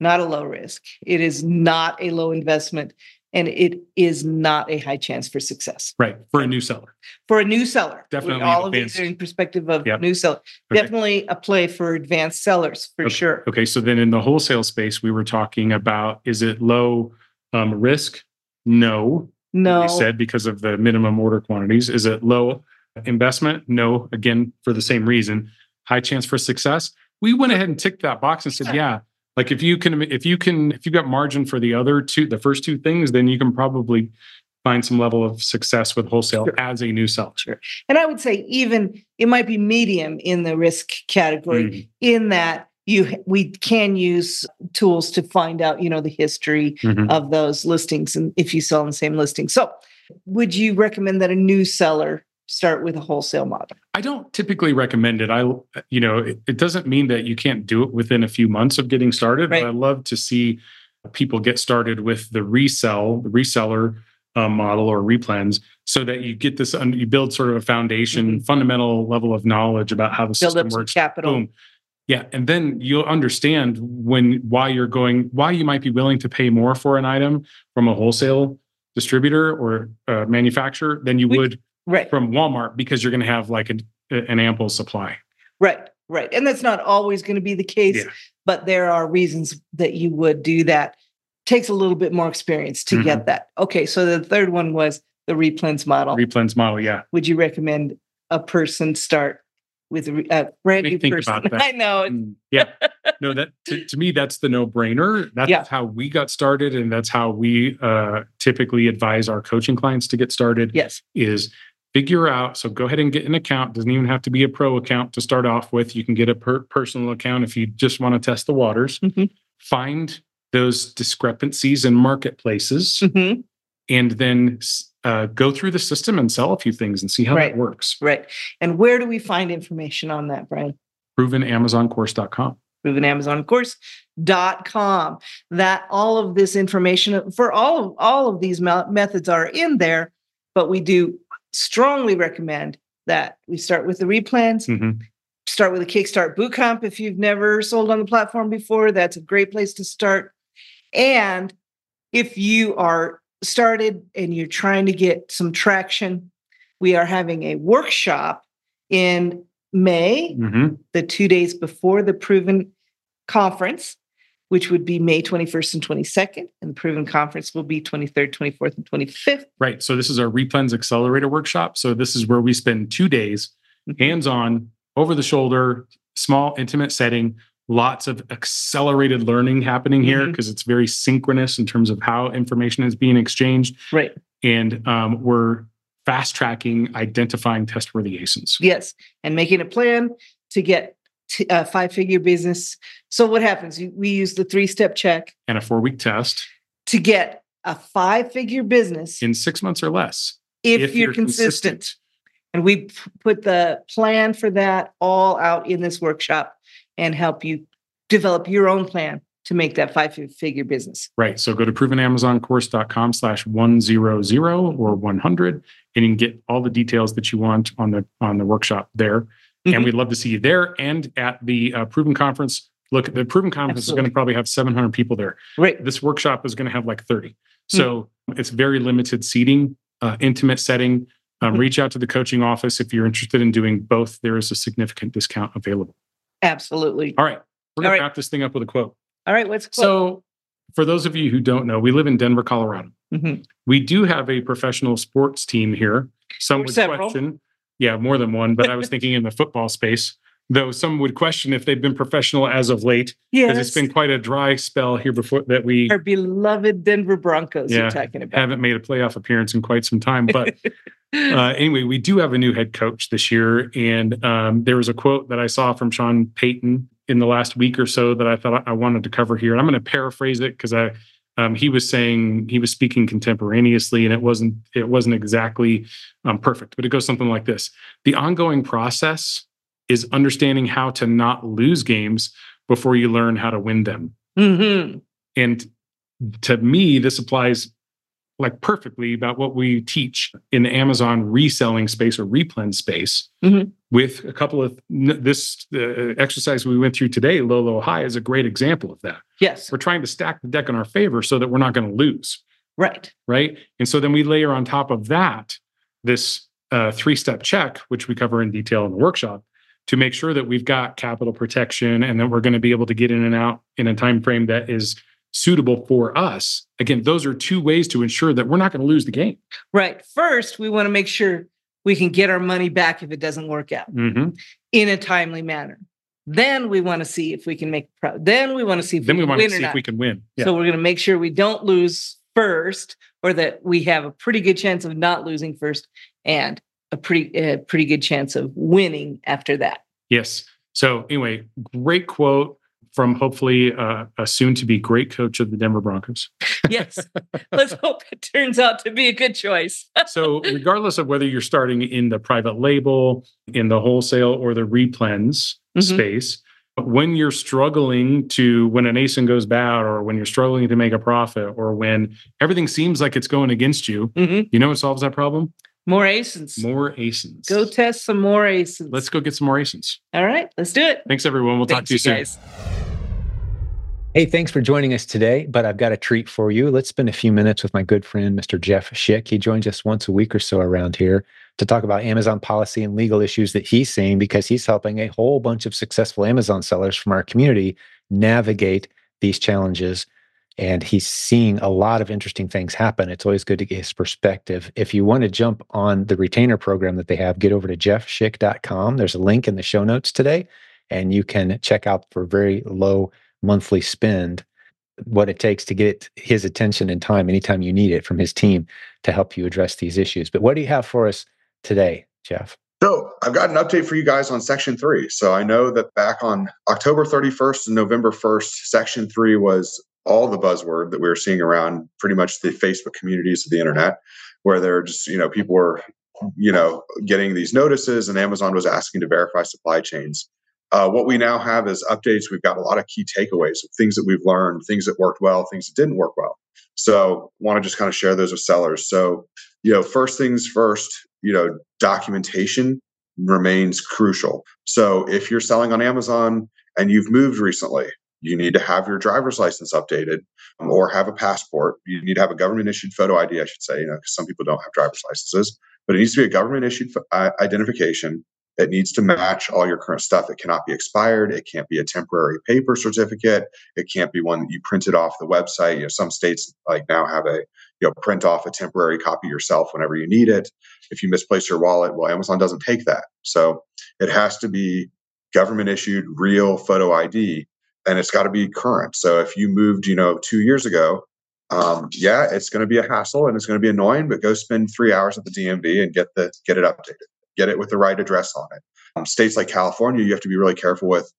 not a low risk. It is not a low investment and it is not a high chance for success. Right. For a new seller. For a new seller. Definitely. All of these are in perspective of yep. new seller. Okay. Definitely a play for advanced sellers for okay. sure. Okay. So then in the wholesale space, we were talking about is it low um, risk? No. No. We said because of the minimum order quantities. Is it low investment? No. Again, for the same reason. High chance for success. We went ahead and ticked that box and said, yeah, like if you can, if you can, if you've got margin for the other two, the first two things, then you can probably find some level of success with wholesale sure. as a new seller. Sure. And I would say even it might be medium in the risk category mm-hmm. in that you we can use tools to find out, you know, the history mm-hmm. of those listings and if you sell in the same listing. So would you recommend that a new seller start with a wholesale model? I don't typically recommend it. I, you know, it, it doesn't mean that you can't do it within a few months of getting started. Right. But I love to see people get started with the resell, the reseller uh, model or replens, so that you get this, you build sort of a foundation, mm-hmm. fundamental level of knowledge about how the build system works. Capital. Boom. Yeah, and then you'll understand when why you're going, why you might be willing to pay more for an item from a wholesale distributor or manufacturer than you we, would right. from Walmart because you're going to have like an, an ample supply. Right, right. And that's not always going to be the case, yeah. but there are reasons that you would do that. Takes a little bit more experience to mm-hmm. get that. Okay, so the third one was the replens model. Replens model, yeah. Would you recommend a person start with a brand new person? [laughs] I know. Mm, yeah. No, that to, to, me that's the no-brainer. That's yeah. how we got started, and that's how we uh, typically advise our coaching clients to get started. Yes, is figure out. So go ahead and get an account. Doesn't even have to be a pro account to start off with. You can get a per- personal account if you just want to test the waters. Mm-hmm. Find those discrepancies in marketplaces, mm-hmm. and then uh, go through the system and sell a few things and see how right. that works. Right. And where do we find information on that, Brian? ProvenAmazonCourse.com. ProvenAmazonCourse.com. That all of this information for all of all of these methods are in there, but we do strongly recommend that we start with the replens. Mm-hmm. Start with a Kickstart Bootcamp if you've never sold on the platform before. That's a great place to start. And if you are started and you're trying to get some traction, we are having a workshop in May, mm-hmm. the two days before the Proven Conference which would be May 21st and 22nd. And the Proven Conference will be 23rd, 24th, and 25th. Right. So this is our Replens Accelerator Workshop. So this is where we spend two days mm-hmm. hands on, over the shoulder, small, intimate setting, lots of accelerated learning happening here because mm-hmm. it's very synchronous in terms of how information is being exchanged. Right. And um, we're fast tracking identifying test worthy ASINs. Yes. And making a plan to get a uh, five figure business. So what happens? We use the three step check and a four week test to get a five figure business in six months or less. If, if you're, you're consistent. consistent. And we put the plan for that all out in this workshop and help you develop your own plan to make that five figure business. Right. So go to provenamazoncourse.com slash 100 or 100 and you can get all the details that you want on the on the workshop there. Mm-hmm. And we'd love to see you there and at the uh, Proven Conference. Look, the Proven Conference Absolutely. is going to probably have 700 people there. Right. This workshop is going to have like 30. So mm-hmm. it's very limited seating, uh, intimate setting. Um, mm-hmm. Reach out to the coaching office if you're interested in doing both. There is a significant discount available. Absolutely. All right. We're going to wrap this thing up with a quote. All right. What's So, for those of you who don't know, we live in Denver, Colorado. Mm-hmm. We do have a professional sports team here. Some would several. question yeah, more than one, but I was thinking in the football space. Though some would question if they've been professional as of late, because yes. it's been quite a dry spell here before that we our beloved Denver Broncos. Yeah, you're talking about haven't made a playoff appearance in quite some time. But [laughs] uh, anyway, we do have a new head coach this year, and um, there was a quote that I saw from Sean Payton in the last week or so that I thought I wanted to cover here. And I'm going to paraphrase it because I um, he was saying he was speaking contemporaneously and it wasn't it wasn't exactly um, perfect but it goes something like this the ongoing process is understanding how to not lose games before you learn how to win them mm-hmm. and to me this applies like perfectly about what we teach in the Amazon reselling space or replen space mm-hmm. with a couple of this uh, exercise we went through today, low, low, high is a great example of that. Yes. We're trying to stack the deck in our favor so that we're not going to lose. Right. Right. And so then we layer on top of that this uh, three step check, which we cover in detail in the workshop to make sure that we've got capital protection and that we're going to be able to get in and out in a time frame that is suitable for us. Again, those are two ways to ensure that we're not going to lose the game. Right. First, we want to make sure we can get our money back if it doesn't work out mm-hmm. in a timely manner. Then we want to see if we can make pro- then we want to see if then we, we want to see if we can win. Yeah. So we're going to make sure we don't lose first, or that we have a pretty good chance of not losing first, and a pretty a pretty good chance of winning after that. Yes. So anyway, great quote from hopefully uh, a soon to be great coach of the Denver Broncos. yes. Let's [laughs] hope it turns out to be a good choice. [laughs] so, regardless of whether you're starting in the private label, in the wholesale, or the replens mm-hmm. space, when you're struggling to, when an ASIN goes bad, or when you're struggling to make a profit, or when everything seems like it's going against you, mm-hmm. you know what solves that problem? More ASINs. More ASINs. Go test some more ASINs. Let's go get some more ASINs. All right, let's do it. Thanks, everyone. We'll Thanks, talk to you, soon. Guys. Hey, thanks for joining us today. But I've got a treat for you. Let's spend a few minutes with my good friend, Mr. Jeff Schick. He joins us once a week or so around here to talk about Amazon policy and legal issues that he's seeing because he's helping a whole bunch of successful Amazon sellers from our community navigate these challenges. And he's seeing a lot of interesting things happen. It's always good to get his perspective. If you want to jump on the retainer program that they have, get over to jeffschick.com. There's a link in the show notes today, and you can check out for very low monthly spend what it takes to get his attention and time anytime you need it from his team to help you address these issues. But what do you have for us today, Jeff? So I've got an update for you guys on Section 3. So I know that back on October 31st and November 1st, Section 3 was all the buzzword that we were seeing around pretty much the Facebook communities of the internet, where they're just, you know, people were, you know, getting these notices and Amazon was asking to verify supply chains. Uh, what we now have is updates. We've got a lot of key takeaways things that we've learned, things that worked well, things that didn't work well. So want to just kind of share those with sellers. So, you know, first things first, you know, documentation remains crucial. So if you're selling on Amazon and you've moved recently, you need to have your driver's license updated um, or have a passport. You need to have a government issued photo ID, I should say, you know, because some people don't have driver's licenses, but it needs to be a government issued identification. It needs to match all your current stuff. It cannot be expired. It can't be a temporary paper certificate. It can't be one that you printed off the website. You know, some states like now have a you know print off a temporary copy yourself whenever you need it. If you misplace your wallet, well, Amazon doesn't take that. So it has to be government issued real photo ID and it's got to be current. So if you moved, you know, two years ago, um, yeah, it's going to be a hassle and it's going to be annoying. But go spend three hours at the DMV and get the get it updated, get it with the right address on it. Um, states like California, you have to be really careful with.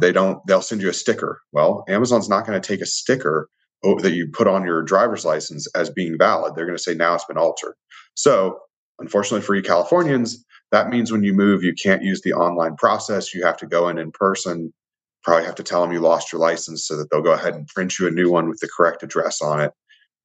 They don't. They'll send you a sticker. Well, Amazon's not going to take a sticker that you put on your driver's license as being valid. They're going to say now it's been altered. So, unfortunately for you Californians, that means when you move, you can't use the online process. You have to go in in person probably have to tell them you lost your license so that they'll go ahead and print you a new one with the correct address on it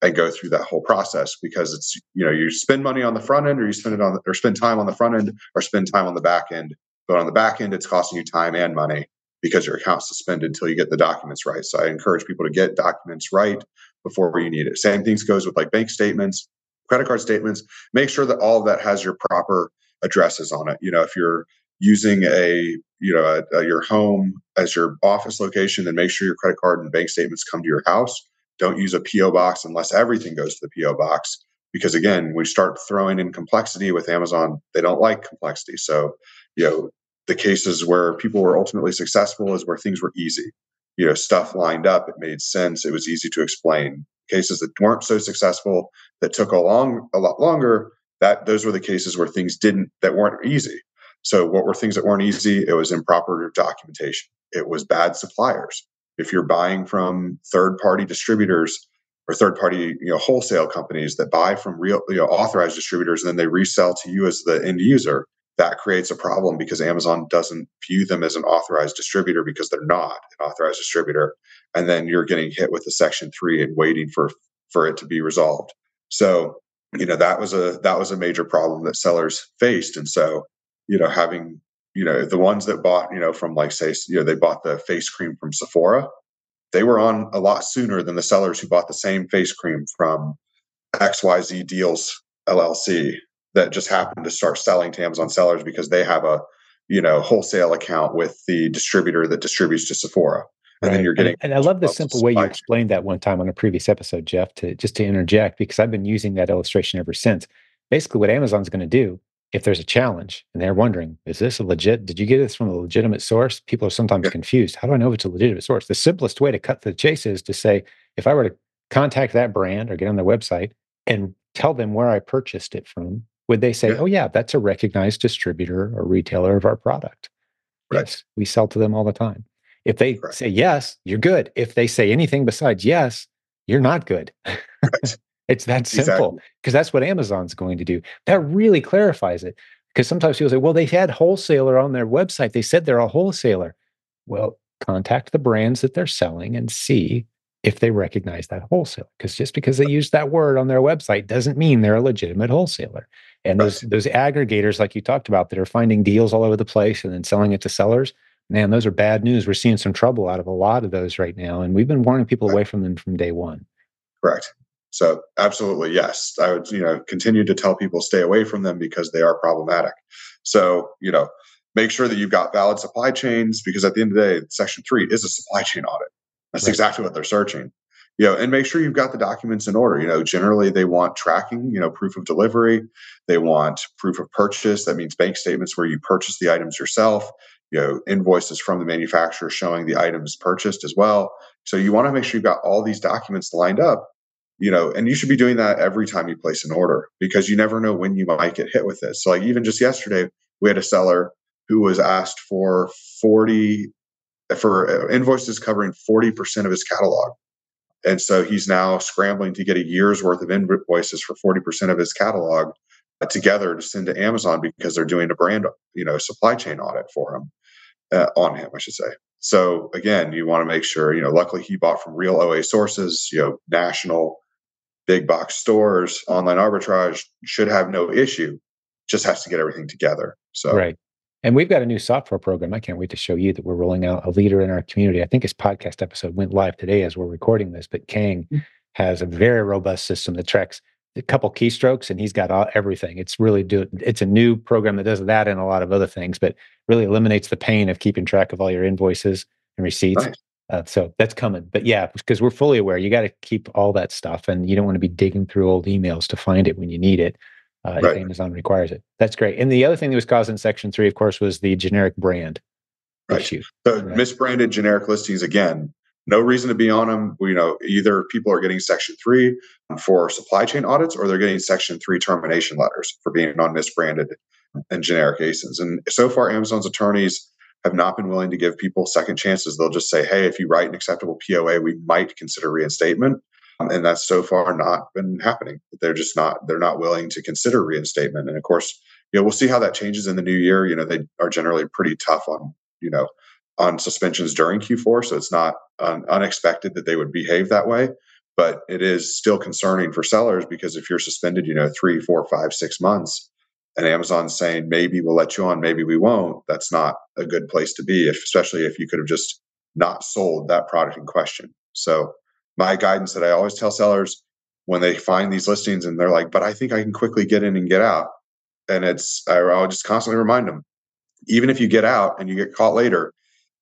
and go through that whole process because it's you know you spend money on the front end or you spend it on the, or spend time on the front end or spend time on the back end. But on the back end it's costing you time and money because your account's suspended until you get the documents right. So i encourage people to get documents right before you need it. Same things goes with like bank statements credit card statements. Make sure that all of that has your proper addresses on it. You know if you're using a you know a, a, your home as your office location then make sure your credit card and bank statements come to your house don't use a po box unless everything goes to the po box because again we start throwing in complexity with amazon. They don't like complexity. So you know the cases where people were ultimately successful is where things were easy. You know stuff lined up it made sense it was easy to explain. Cases that weren't so successful that took a long a lot longer that those were the cases where things didn't that weren't easy. So, what were things that weren't easy? It was improper documentation, it was bad suppliers. If you're buying from third party distributors or third party you know, wholesale companies that buy from real you know, authorized distributors and then they resell to you as the end user, that creates a problem because Amazon doesn't view them as an authorized distributor because they're not an authorized distributor. And then you're getting hit with the section three and waiting for for it to be resolved. So, you know, that was a that was a major problem that sellers faced. And so you know, having, you know, the ones that bought, you know, from like say, you know, they bought the face cream from Sephora, they were on a lot sooner than the sellers who bought the same face cream from XYZ Deals LLC that just happened to start selling to Amazon sellers because they have a, you know, wholesale account with the distributor that distributes to Sephora. And right. then you're getting and, and I love the simple way you explained that one time on a previous episode, Jeff, to just to interject, because I've been using that illustration ever since. Basically, what Amazon's going to do if there's a challenge and they're wondering, is this a legit? Did you get this from a legitimate source? People are sometimes confused. How do I know if it's a legitimate source? The simplest way to cut the chase is to say, if I were to contact that brand or get on their website and tell them where I purchased it from, would they say, yeah. oh, yeah, that's a recognized distributor or retailer of our product? Right. Yes, we sell to them all the time. If they right. say yes, you're good. If they say anything besides yes, you're not good. Right. It's that simple because exactly. that's what Amazon's going to do. That really clarifies it. Because sometimes people say, well, they had wholesaler on their website. They said they're a wholesaler. Well, contact the brands that they're selling and see if they recognize that wholesaler. Because just because they use that word on their website doesn't mean they're a legitimate wholesaler. And those those aggregators, like you talked about, that are finding deals all over the place and then selling it to sellers, man, those are bad news. We're seeing some trouble out of a lot of those right now. And we've been warning people away from them from day one. Correct. So absolutely, yes. I would, you know, continue to tell people stay away from them because they are problematic. So, you know, make sure that you've got valid supply chains because at the end of the day, section three is a supply chain audit. That's right. exactly what they're searching. You know, and make sure you've got the documents in order. You know, generally they want tracking, you know, proof of delivery. They want proof of purchase. That means bank statements where you purchase the items yourself. You know, invoices from the manufacturer showing the items purchased as well. So you want to make sure you've got all these documents lined up you know, and you should be doing that every time you place an order because you never know when you might get hit with this. So, like, even just yesterday, we had a seller who was asked for 40 for uh, invoices covering 40% of his catalog. And so he's now scrambling to get a year's worth of invoices for 40% of his catalog uh, together to send to Amazon because they're doing a brand, you know, supply chain audit for him, uh, on him, I should say. So again, you want to make sure, you know, luckily he bought from real OA sources, you know, national big box stores, online arbitrage should have no issue, just has to get everything together. So, right. And we've got a new software program. I can't wait to show you that we're rolling out a leader in our community. I think his podcast episode went live today as we're recording this, but Kang mm. has a very robust system that tracks a couple keystrokes and he's got all, everything. It's really do it's a new program that does that and a lot of other things, but really eliminates the pain of keeping track of all your invoices and receipts. Nice. Uh, so that's coming. But yeah, because we're fully aware, you got to keep all that stuff and you don't want to be digging through old emails to find it when you need it uh, right. if Amazon requires it. That's great. And the other thing that was caused in section three, of course, was the generic brand right. issue. So right. misbranded generic listings again. No reason to be on them. You know, either people are getting section three for supply chain audits, or they're getting section three termination letters for being on misbranded and generic ASINs. And so far, Amazon's attorneys have not been willing to give people second chances. They'll just say, "Hey, if you write an acceptable POA, we might consider reinstatement." Um, and that's so far not been happening. They're just not they're not willing to consider reinstatement. And of course, you know, we'll see how that changes in the new year. You know, they are generally pretty tough on you know on suspensions during Q4, so it's not un- unexpected that they would behave that way. But it is still concerning for sellers because if you're suspended, you know, three, four, five, six months, and Amazon saying maybe we'll let you on, maybe we won't. That's not a good place to be, if, especially if you could have just not sold that product in question. So my guidance that I always tell sellers when they find these listings and they're like, but I think I can quickly get in and get out. And it's, I'll just constantly remind them, even if you get out and you get caught later,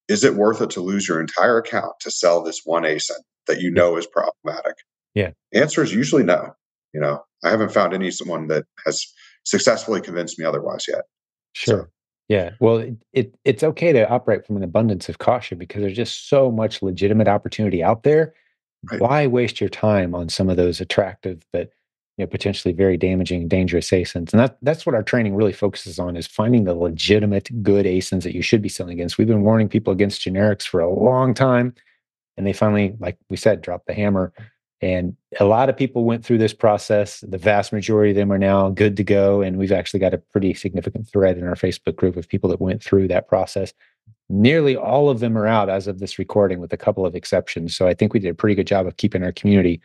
is it worth it to lose your entire account to sell this one ASIN that you know is problematic? Yeah. Answer is usually no. You know, I haven't found any someone that has successfully convinced me otherwise yet. Sure. So, yeah. Well, it, it, it's okay to operate from an abundance of caution because there's just so much legitimate opportunity out there Right. Why waste your time on some of those attractive but you know potentially very damaging, dangerous ASINs? And that that's what our training really focuses on is finding the legitimate good ASINs that you should be selling against. We've been warning people against generics for a long time, and they finally, like we said, dropped the hammer. And a lot of people went through this process. The vast majority of them are now good to go. And we've actually got a pretty significant thread in our Facebook group of people that went through that process nearly all of them are out as of this recording with a couple of exceptions so i think we did a pretty good job of keeping our community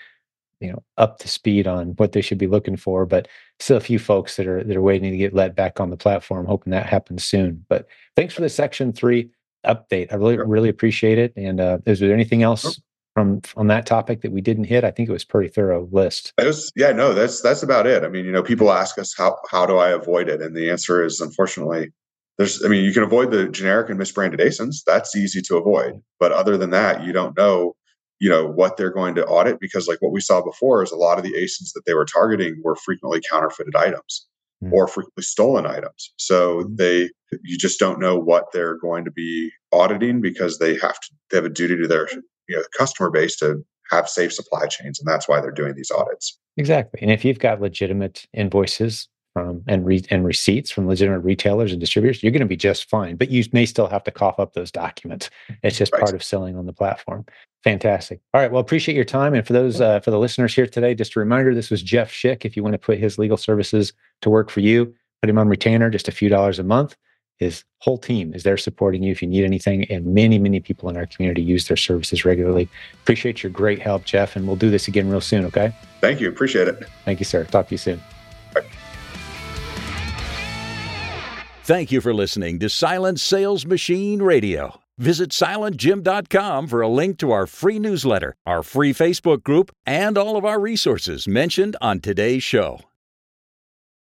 you know up to speed on what they should be looking for but still a few folks that are that are waiting to get let back on the platform hoping that happens soon but thanks for the section three update i really really appreciate it and uh is there anything else. From on that topic that we didn't hit i think it was pretty thorough list. It was, yeah no that's that's about it. I mean you know people ask us how how do i avoid it? And the answer is unfortunately there's i mean you can avoid the generic and misbranded asins. That's easy to avoid. But other than that you don't know you know what they're going to audit because like what we saw before is a lot of the asins that they were targeting were frequently counterfeited items mm. or frequently stolen items. So mm. they you just don't know what they're going to be auditing because they have to they have a duty to their you know customer base to have safe supply chains and that's why they're doing these audits exactly and if you've got legitimate invoices from and re- and receipts from legitimate retailers and distributors, you're going to be just fine. But you may still have to cough up those documents. It's just right. part of selling on the platform. Fantastic. All right. Well, appreciate your time. And for those uh, for the listeners here today, just a reminder: this was Jeff Schick. If you want to put his legal services to work for you, put him on retainer, just a few dollars a month. His whole team is there supporting you if you need anything. And many, many people in our community use their services regularly. Appreciate your great help, Jeff. And we'll do this again real soon. Okay. Thank you. Appreciate it. Thank you, sir. Talk to you soon. Thank you for listening to Silent Sales Machine Radio. Visit silentjim.com for a link to our free newsletter, our free Facebook group, and all of our resources mentioned on today's show.